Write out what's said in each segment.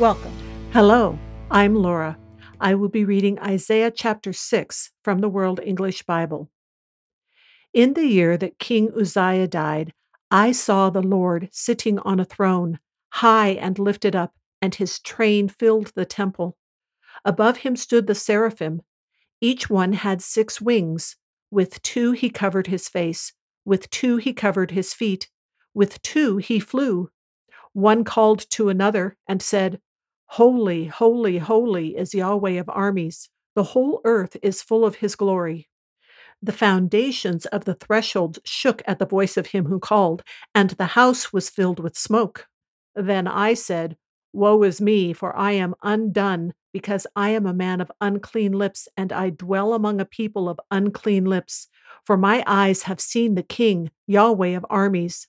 Welcome. Hello, I'm Laura. I will be reading Isaiah chapter 6 from the World English Bible. In the year that King Uzziah died, I saw the Lord sitting on a throne, high and lifted up, and his train filled the temple. Above him stood the seraphim. Each one had six wings. With two he covered his face, with two he covered his feet, with two he flew. One called to another and said, Holy, holy, holy is Yahweh of armies. The whole earth is full of his glory. The foundations of the threshold shook at the voice of him who called, and the house was filled with smoke. Then I said, Woe is me, for I am undone, because I am a man of unclean lips, and I dwell among a people of unclean lips. For my eyes have seen the King, Yahweh of armies.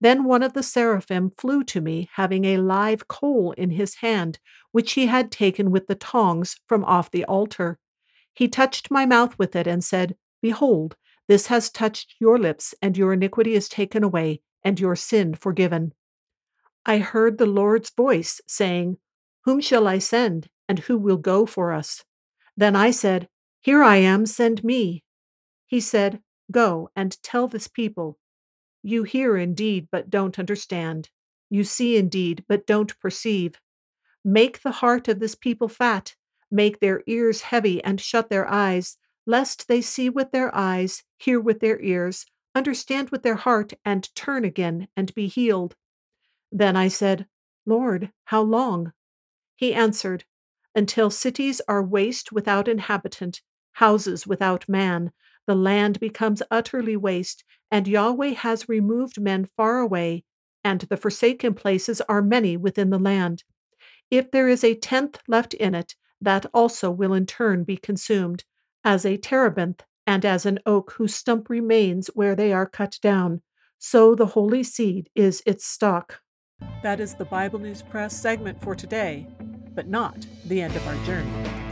Then one of the seraphim flew to me, having a live coal in his hand, which he had taken with the tongs from off the altar. He touched my mouth with it and said, Behold, this has touched your lips, and your iniquity is taken away, and your sin forgiven. I heard the Lord's voice saying, Whom shall I send, and who will go for us? Then I said, Here I am, send me. He said, Go and tell this people, you hear indeed, but don't understand. You see indeed, but don't perceive. Make the heart of this people fat, make their ears heavy, and shut their eyes, lest they see with their eyes, hear with their ears, understand with their heart, and turn again and be healed. Then I said, Lord, how long? He answered, Until cities are waste without inhabitant, houses without man, the land becomes utterly waste, and Yahweh has removed men far away, and the forsaken places are many within the land. If there is a tenth left in it, that also will in turn be consumed, as a terebinth and as an oak whose stump remains where they are cut down. So the holy seed is its stock. That is the Bible News Press segment for today, but not the end of our journey.